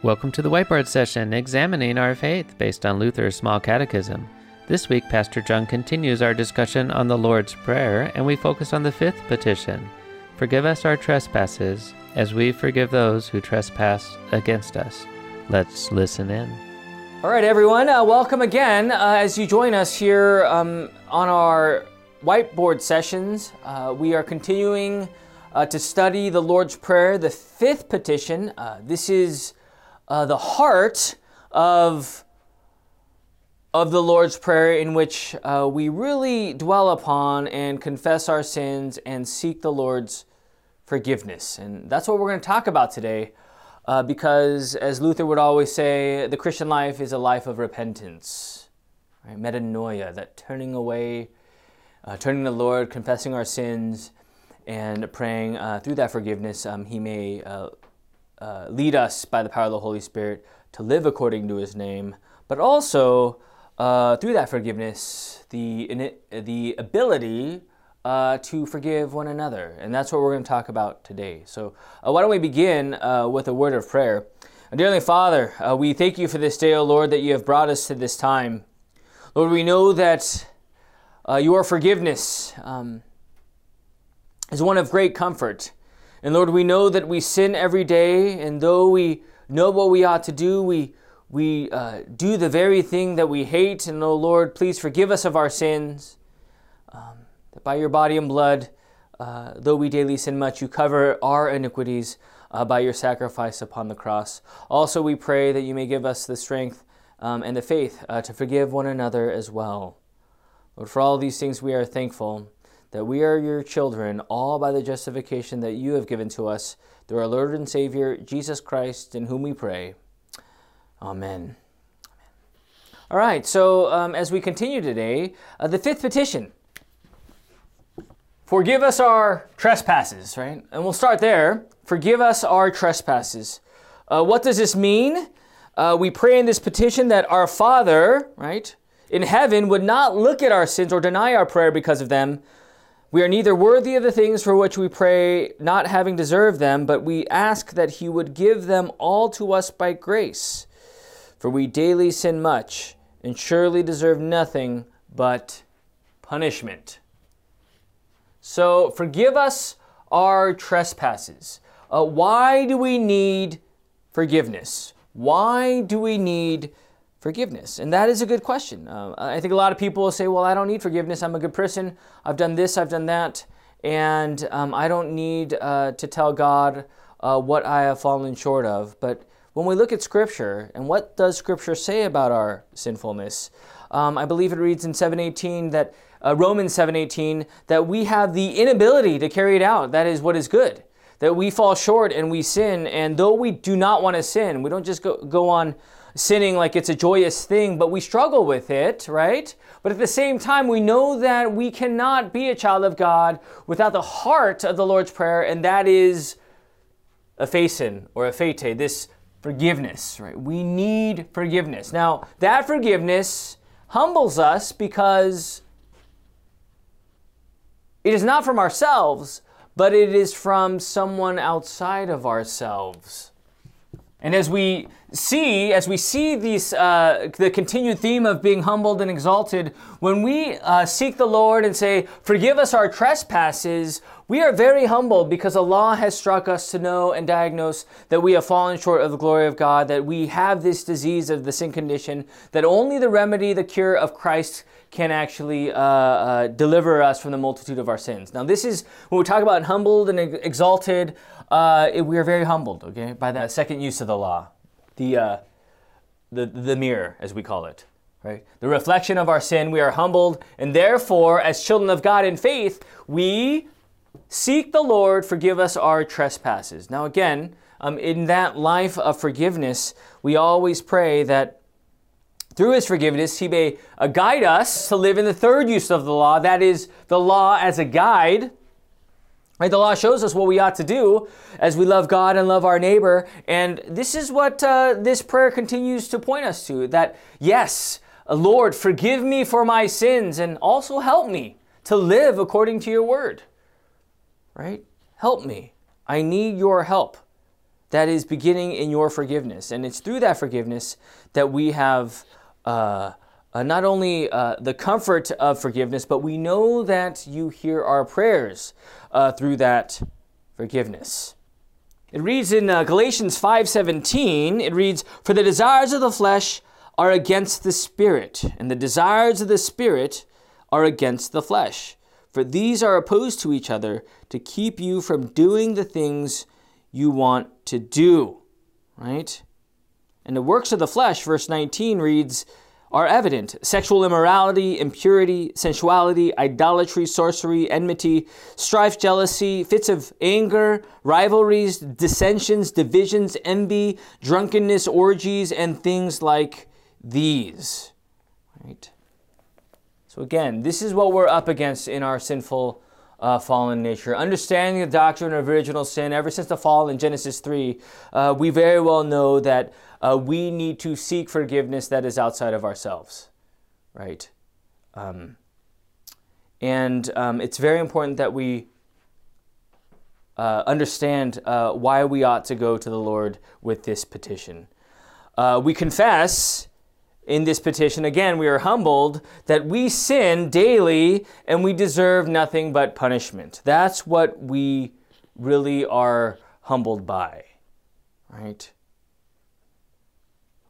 Welcome to the Whiteboard Session, examining our faith based on Luther's Small Catechism. This week, Pastor John continues our discussion on the Lord's Prayer, and we focus on the fifth petition Forgive us our trespasses, as we forgive those who trespass against us. Let's listen in. All right, everyone, uh, welcome again uh, as you join us here um, on our whiteboard sessions. Uh, we are continuing uh, to study the Lord's Prayer, the fifth petition. Uh, this is uh, the heart of, of the Lord's Prayer, in which uh, we really dwell upon and confess our sins and seek the Lord's forgiveness. And that's what we're going to talk about today. Uh, because, as Luther would always say, the Christian life is a life of repentance, right? metanoia, that turning away, uh, turning to the Lord, confessing our sins, and praying uh, through that forgiveness, um, He may uh, lead us by the power of the Holy Spirit to live according to His name, but also uh, through that forgiveness, the, the ability uh, to forgive one another. And that's what we're going to talk about today. So, uh, why don't we begin uh, with a word of prayer? Dearly Father, we thank you for this day, O Lord, that you have brought us to this time. Lord, we know that your forgiveness um, is one of great comfort. And Lord, we know that we sin every day, and though we know what we ought to do, we, we uh, do the very thing that we hate. And oh Lord, please forgive us of our sins. Um, that by your body and blood, uh, though we daily sin much, you cover our iniquities uh, by your sacrifice upon the cross. Also, we pray that you may give us the strength um, and the faith uh, to forgive one another as well. Lord, for all these things we are thankful that we are your children, all by the justification that you have given to us through our Lord and Savior, Jesus Christ, in whom we pray. Amen. All right, so um, as we continue today, uh, the fifth petition Forgive us our trespasses, right? And we'll start there. Forgive us our trespasses. Uh, what does this mean? Uh, we pray in this petition that our Father, right, in heaven would not look at our sins or deny our prayer because of them, we are neither worthy of the things for which we pray, not having deserved them, but we ask that He would give them all to us by grace. For we daily sin much, and surely deserve nothing but punishment. So forgive us our trespasses. Uh, why do we need forgiveness? Why do we need forgiveness? And that is a good question. Uh, I think a lot of people will say, well, I don't need forgiveness. I'm a good person. I've done this, I've done that. And um, I don't need uh, to tell God uh, what I have fallen short of. But when we look at Scripture, and what does Scripture say about our sinfulness? Um, I believe it reads in 718 that uh, Romans 718 that we have the inability to carry it out. That is what is good. That we fall short and we sin, and though we do not want to sin, we don't just go, go on sinning like it's a joyous thing, but we struggle with it, right? But at the same time, we know that we cannot be a child of God without the heart of the Lord's Prayer, and that is a aphasin or aphete, this forgiveness, right? We need forgiveness. Now, that forgiveness humbles us because it is not from ourselves, but it is from someone outside of ourselves. And as we see, as we see these, uh, the continued theme of being humbled and exalted, when we uh, seek the Lord and say, Forgive us our trespasses, we are very humbled because the law has struck us to know and diagnose that we have fallen short of the glory of God, that we have this disease of the sin condition, that only the remedy, the cure of Christ can actually uh, uh, deliver us from the multitude of our sins. Now, this is when we talk about humbled and exalted, uh, we are very humbled, okay, by that second use of the law, the, uh, the, the mirror, as we call it. Right? The reflection of our sin, we are humbled, and therefore, as children of God in faith, we seek the Lord, forgive us our trespasses. Now, again, um, in that life of forgiveness, we always pray that through his forgiveness, he may uh, guide us to live in the third use of the law, that is, the law as a guide. Right, the law shows us what we ought to do as we love God and love our neighbor. And this is what uh, this prayer continues to point us to that, yes, Lord, forgive me for my sins and also help me to live according to your word. Right? Help me. I need your help. that is beginning in your forgiveness. And it's through that forgiveness that we have uh, uh, not only uh, the comfort of forgiveness, but we know that you hear our prayers uh, through that forgiveness. It reads in uh, Galatians 5:17, it reads, "For the desires of the flesh are against the spirit, and the desires of the spirit are against the flesh. For these are opposed to each other to keep you from doing the things you want to do." Right? And the works of the flesh, verse 19 reads, are evident sexual immorality, impurity, sensuality, idolatry, sorcery, enmity, strife, jealousy, fits of anger, rivalries, dissensions, divisions, envy, drunkenness, orgies, and things like these. Right? So, again, this is what we're up against in our sinful uh, fallen nature. Understanding the doctrine of original sin, ever since the fall in Genesis 3, uh, we very well know that uh, we need to seek forgiveness that is outside of ourselves, right? Um, and um, it's very important that we uh, understand uh, why we ought to go to the Lord with this petition. Uh, we confess in this petition, again, we are humbled that we sin daily and we deserve nothing but punishment. That's what we really are humbled by, right?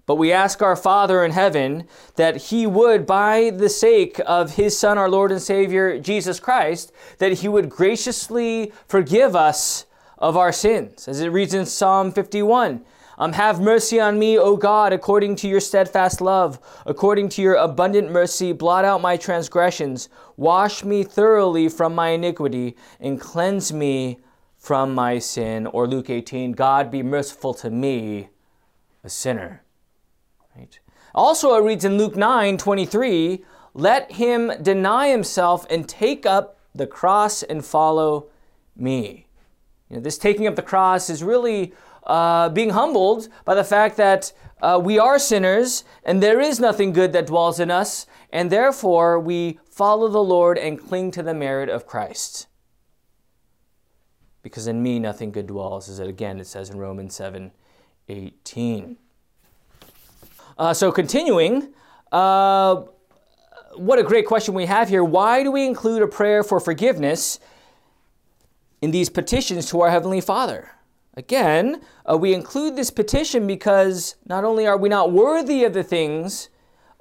But we ask our Father in heaven that He would, by the sake of His Son, our Lord and Savior, Jesus Christ, that He would graciously forgive us of our sins. As it reads in Psalm 51 um, Have mercy on me, O God, according to your steadfast love. According to your abundant mercy, blot out my transgressions. Wash me thoroughly from my iniquity and cleanse me from my sin. Or Luke 18, God be merciful to me, a sinner. Right? Also, it reads in Luke 9 23, let him deny himself and take up the cross and follow me. You know, this taking up the cross is really uh, being humbled by the fact that uh, we are sinners and there is nothing good that dwells in us, and therefore we follow the Lord and cling to the merit of Christ. Because in me nothing good dwells, as it again it says in Romans 7 18. Uh, so continuing, uh, what a great question we have here. Why do we include a prayer for forgiveness in these petitions to our Heavenly Father? Again, uh, we include this petition because not only are we not worthy of the things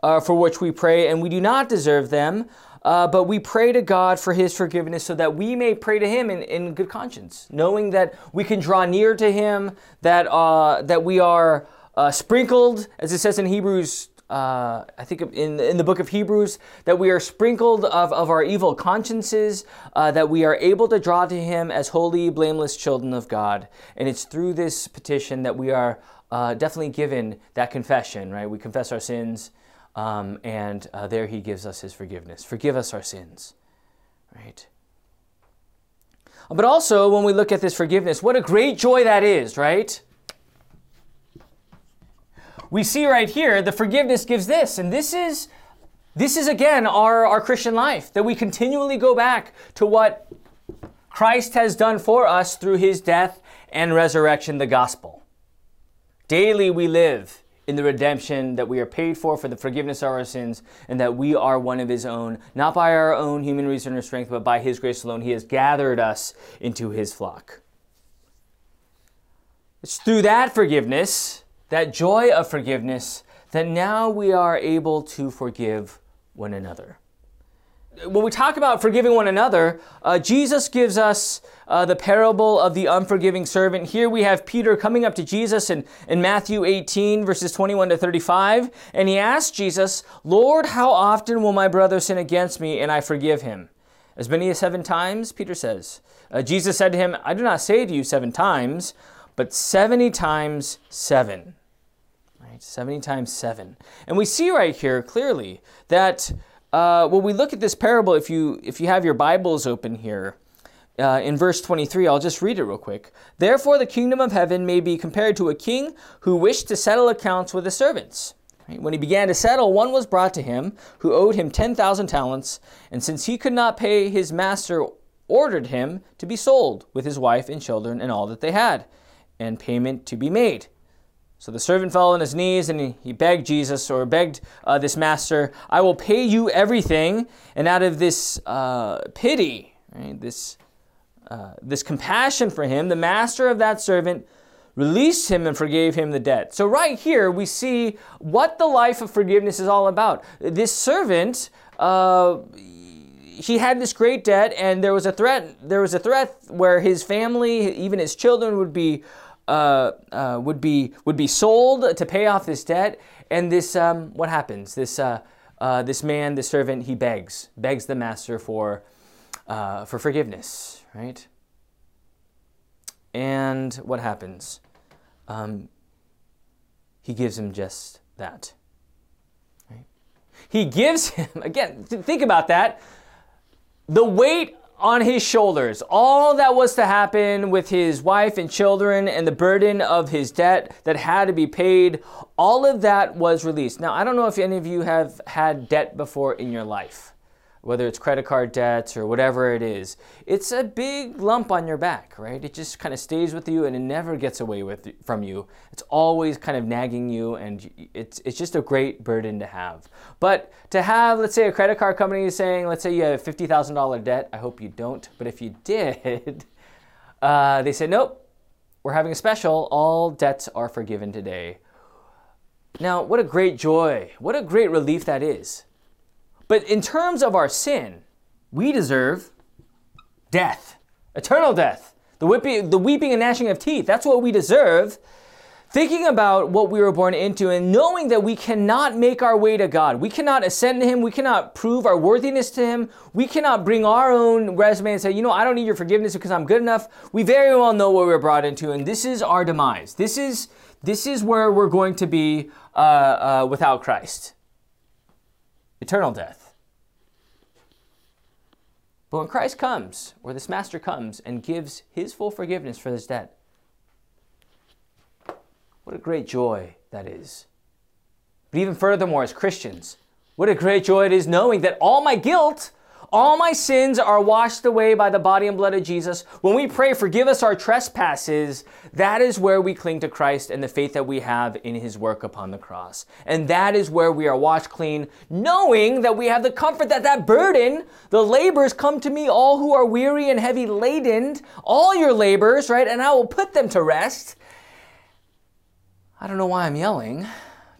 uh, for which we pray and we do not deserve them, uh, but we pray to God for His forgiveness so that we may pray to Him in, in good conscience, knowing that we can draw near to Him, that, uh, that we are uh, sprinkled, as it says in Hebrews uh, I think in, in the book of Hebrews, that we are sprinkled of, of our evil consciences, uh, that we are able to draw to Him as holy, blameless children of God. And it's through this petition that we are uh, definitely given that confession, right? We confess our sins, um, and uh, there He gives us His forgiveness. Forgive us our sins, right? But also, when we look at this forgiveness, what a great joy that is, right? We see right here the forgiveness gives this, and this is this is again our, our Christian life, that we continually go back to what Christ has done for us through his death and resurrection, the gospel. Daily we live in the redemption that we are paid for for the forgiveness of our sins and that we are one of his own, not by our own human reason or strength, but by his grace alone. He has gathered us into his flock. It's through that forgiveness that joy of forgiveness, that now we are able to forgive one another. When we talk about forgiving one another, uh, Jesus gives us uh, the parable of the unforgiving servant. Here we have Peter coming up to Jesus in, in Matthew 18, verses 21 to 35, and he asks Jesus, Lord, how often will my brother sin against me and I forgive him? As many as seven times, Peter says. Uh, Jesus said to him, I do not say to you seven times, but 70 times 7. Right? 70 times 7. And we see right here clearly that uh, when we look at this parable, if you, if you have your Bibles open here, uh, in verse 23, I'll just read it real quick. Therefore, the kingdom of heaven may be compared to a king who wished to settle accounts with his servants. When he began to settle, one was brought to him who owed him 10,000 talents, and since he could not pay, his master ordered him to be sold with his wife and children and all that they had and payment to be made. So the servant fell on his knees and he, begged Jesus or begged uh, this master, I will pay you everything. And out of this uh, pity, right, this, uh, this compassion for him, the master of that servant released him and forgave him the debt. So, right here, we see what the life of forgiveness is all about. This servant, uh, he had this great debt, and there was a threat. There was a threat where his family, even his children, would be uh, uh, would be would be sold to pay off this debt. And this, um, what happens? This uh, uh, this man, this servant, he begs begs the master for uh, for forgiveness, right? And what happens? Um, he gives him just that. Right? He gives him again. Think about that. The weight on his shoulders. All that was to happen with his wife and children and the burden of his debt that had to be paid, all of that was released. Now, I don't know if any of you have had debt before in your life whether it's credit card debts or whatever it is, it's a big lump on your back, right? It just kind of stays with you and it never gets away with from you. It's always kind of nagging you and it's it's just a great burden to have. But to have, let's say a credit card company saying, let's say you have a $50,000 debt, I hope you don't, but if you did, uh, they said, nope, we're having a special, all debts are forgiven today. Now, what a great joy, what a great relief that is. But in terms of our sin, we deserve death, eternal death, the weeping, the weeping and gnashing of teeth. That's what we deserve. Thinking about what we were born into and knowing that we cannot make our way to God. We cannot ascend to Him. We cannot prove our worthiness to Him. We cannot bring our own resume and say, you know, I don't need your forgiveness because I'm good enough. We very well know what we were brought into, and this is our demise. This is, this is where we're going to be uh, uh, without Christ eternal death. But when Christ comes, or this master comes and gives his full forgiveness for this debt, what a great joy that is. But even furthermore, as Christians, what a great joy it is knowing that all my guilt all my sins are washed away by the body and blood of Jesus. When we pray, forgive us our trespasses, that is where we cling to Christ and the faith that we have in his work upon the cross. And that is where we are washed clean, knowing that we have the comfort that that burden, the labors come to me, all who are weary and heavy laden, all your labors, right? And I will put them to rest. I don't know why I'm yelling.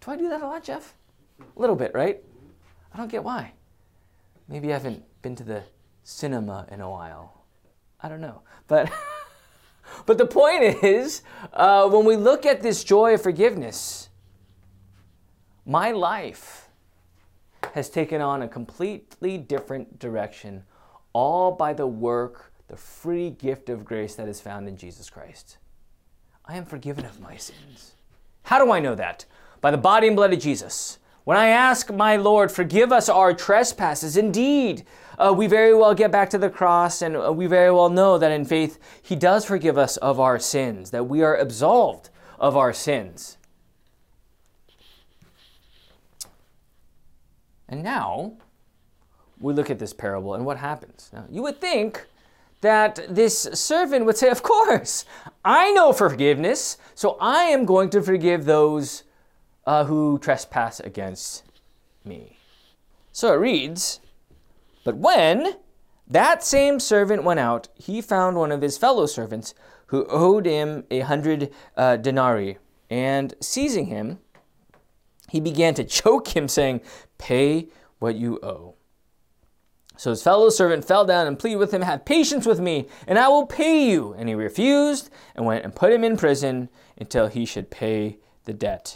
Do I do that a lot, Jeff? A little bit, right? I don't get why. Maybe I haven't been to the cinema in a while. I don't know. But, but the point is, uh, when we look at this joy of forgiveness, my life has taken on a completely different direction, all by the work, the free gift of grace that is found in Jesus Christ. I am forgiven of my sins. How do I know that? By the body and blood of Jesus. When I ask my Lord, forgive us our trespasses, indeed, uh, we very well get back to the cross and uh, we very well know that in faith He does forgive us of our sins, that we are absolved of our sins. And now we look at this parable and what happens. Now, you would think that this servant would say, Of course, I know forgiveness, so I am going to forgive those uh, who trespass against me. So it reads, But when that same servant went out, he found one of his fellow servants who owed him a hundred uh, denarii. And seizing him, he began to choke him, saying, Pay what you owe. So his fellow servant fell down and pleaded with him, Have patience with me, and I will pay you. And he refused and went and put him in prison until he should pay the debt.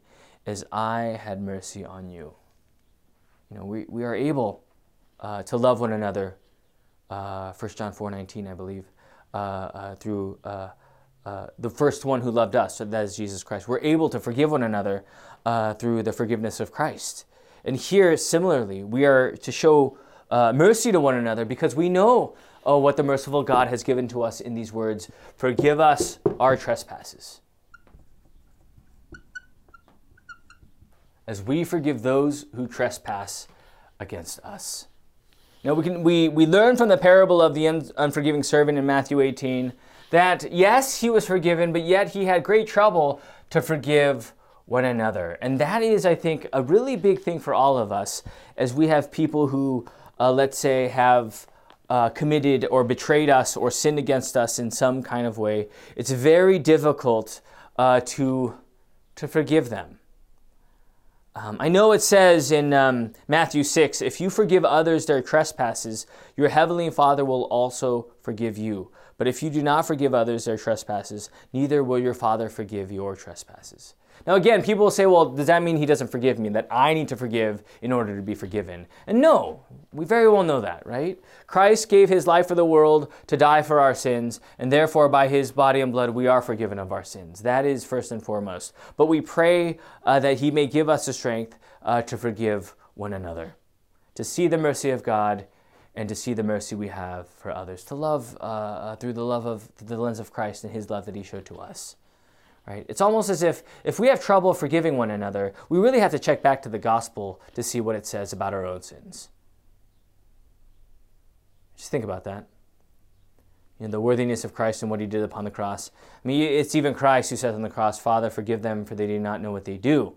as I had mercy on you. You know, we, we are able uh, to love one another, uh, 1 John 4 19, I believe, uh, uh through uh, uh, the first one who loved us, so that is Jesus Christ. We're able to forgive one another through the forgiveness of Christ. And here, similarly, we are to show mercy to one another because we know uh, what the merciful God has given to us in these words Forgive us our trespasses. As we forgive those who trespass against us. Now, we, can, we, we learn from the parable of the unforgiving servant in Matthew 18 that yes, he was forgiven, but yet he had great trouble to forgive one another. And that is, I think, a really big thing for all of us as we have people who, uh, let's say, have uh, committed or betrayed us or sinned against us in some kind of way. It's very difficult uh, to, to forgive them. Um, I know it says in um, Matthew 6 if you forgive others their trespasses, your heavenly Father will also forgive you. But if you do not forgive others their trespasses, neither will your Father forgive your trespasses. Now, again, people will say, well, does that mean he doesn't forgive me? That I need to forgive in order to be forgiven? And no, we very well know that, right? Christ gave his life for the world to die for our sins, and therefore, by his body and blood, we are forgiven of our sins. That is first and foremost. But we pray uh, that he may give us the strength uh, to forgive one another, to see the mercy of God and to see the mercy we have for others, to love uh, uh through the love of the lens of Christ and his love that he showed to us. Right? It's almost as if if we have trouble forgiving one another, we really have to check back to the gospel to see what it says about our own sins. Just think about that. You know, the worthiness of Christ and what he did upon the cross. I mean, it's even Christ who says on the cross, Father, forgive them, for they do not know what they do.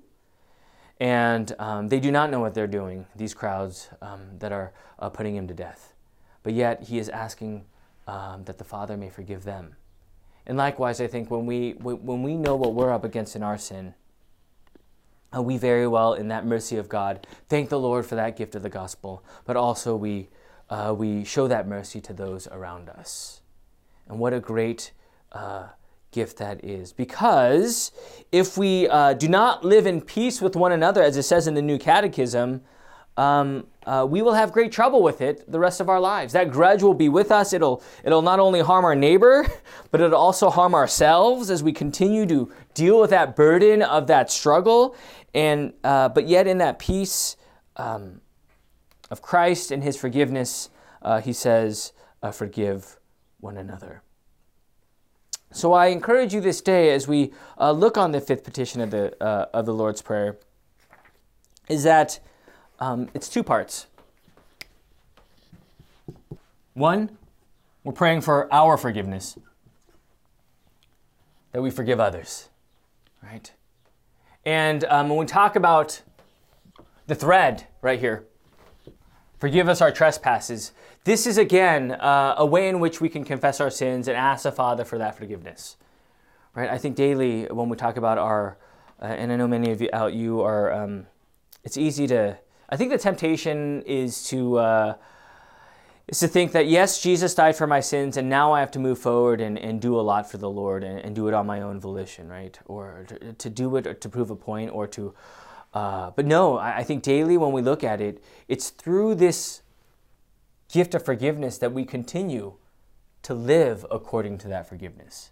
And um, they do not know what they're doing, these crowds um, that are uh, putting him to death. But yet, he is asking um, that the Father may forgive them. And likewise, I think when we, when we know what we're up against in our sin, uh, we very well, in that mercy of God, thank the Lord for that gift of the gospel, but also we, uh, we show that mercy to those around us. And what a great uh, gift that is. Because if we uh, do not live in peace with one another, as it says in the New Catechism, um, uh, we will have great trouble with it the rest of our lives. That grudge will be with us. It'll, it'll not only harm our neighbor, but it'll also harm ourselves as we continue to deal with that burden of that struggle. And, uh, but yet, in that peace um, of Christ and his forgiveness, uh, he says, uh, Forgive one another. So I encourage you this day as we uh, look on the fifth petition of the, uh, of the Lord's Prayer, is that um, it's two parts. One, we're praying for our forgiveness, that we forgive others, right? And um, when we talk about the thread right here, forgive us our trespasses, this is again uh, a way in which we can confess our sins and ask the Father for that forgiveness, right? I think daily when we talk about our, uh, and I know many of you out you are, um, it's easy to I think the temptation is to uh, is to think that yes, Jesus died for my sins, and now I have to move forward and, and do a lot for the Lord and, and do it on my own volition, right? Or to, to do it to prove a point or to. Uh, but no, I, I think daily when we look at it, it's through this gift of forgiveness that we continue to live according to that forgiveness.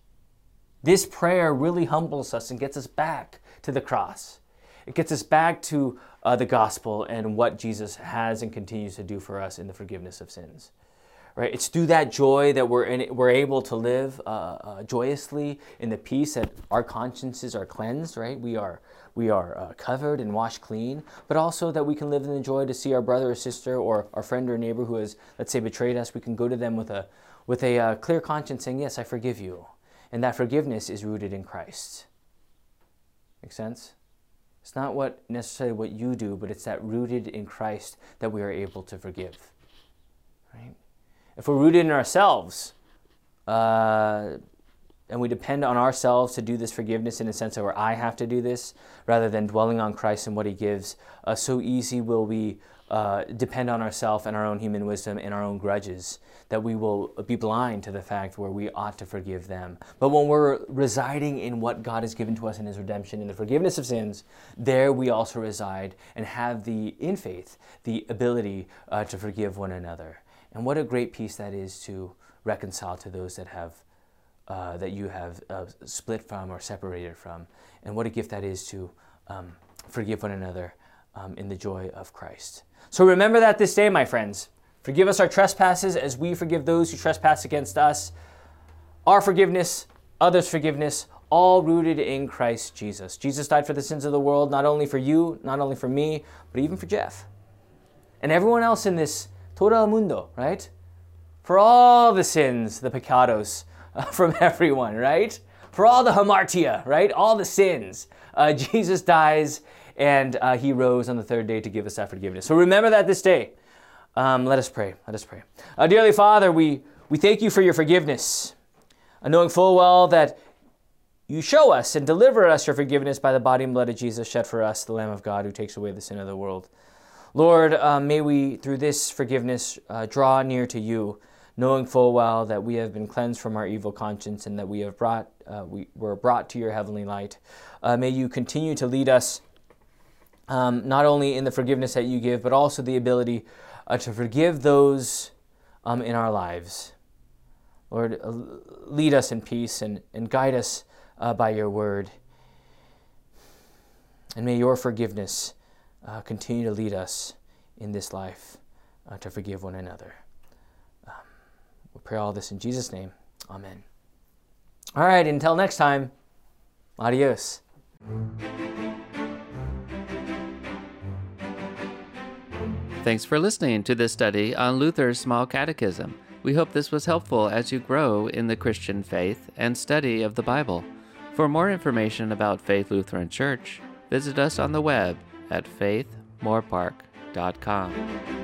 This prayer really humbles us and gets us back to the cross. It gets us back to uh, the gospel and what Jesus has and continues to do for us in the forgiveness of sins. Right? It's through that joy that we're, in, we're able to live uh, uh, joyously in the peace that our consciences are cleansed, right? We are, we are uh, covered and washed clean, but also that we can live in the joy to see our brother or sister or our friend or neighbor who has, let's say, betrayed us. We can go to them with a, with a uh, clear conscience saying, Yes, I forgive you. And that forgiveness is rooted in Christ. Make sense? It's not what necessarily what you do, but it's that rooted in Christ that we are able to forgive. Right? If we're rooted in ourselves, uh, and we depend on ourselves to do this forgiveness in a sense of where I have to do this, rather than dwelling on Christ and what He gives, uh, so easy will we uh, depend on ourselves and our own human wisdom and our own grudges, that we will be blind to the fact where we ought to forgive them. But when we're residing in what God has given to us in His redemption, in the forgiveness of sins, there we also reside and have the, in faith, the ability uh, to forgive one another. And what a great peace that is to reconcile to those that have uh, that you have uh, split from or separated from. And what a gift that is to um, forgive one another um, in the joy of Christ. So remember that this day, my friends. Forgive us our trespasses as we forgive those who trespass against us. Our forgiveness, others' forgiveness, all rooted in Christ Jesus. Jesus died for the sins of the world, not only for you, not only for me, but even for Jeff. And everyone else in this todo el mundo, right? For all the sins, the pecados uh, from everyone, right? For all the hamartia, right? All the sins. Uh, Jesus dies and uh, he rose on the third day to give us that forgiveness. So remember that this day. Um, let us pray. Let us pray. Uh, dearly Father, we, we thank you for your forgiveness, uh, knowing full well that you show us and deliver us your forgiveness by the body and blood of Jesus shed for us, the Lamb of God who takes away the sin of the world. Lord, uh, may we, through this forgiveness, uh, draw near to you, knowing full well that we have been cleansed from our evil conscience and that we have brought, uh, we were brought to your heavenly light. Uh, may you continue to lead us, um, not only in the forgiveness that you give, but also the ability uh, to forgive those um, in our lives. Lord, uh, lead us in peace and, and guide us uh, by your word. And may your forgiveness uh, continue to lead us in this life uh, to forgive one another. Um, we pray all this in Jesus' name. Amen. All right, until next time, adios. Thanks for listening to this study on Luther's Small Catechism. We hope this was helpful as you grow in the Christian faith and study of the Bible. For more information about Faith Lutheran Church, visit us on the web at faithmoorpark.com.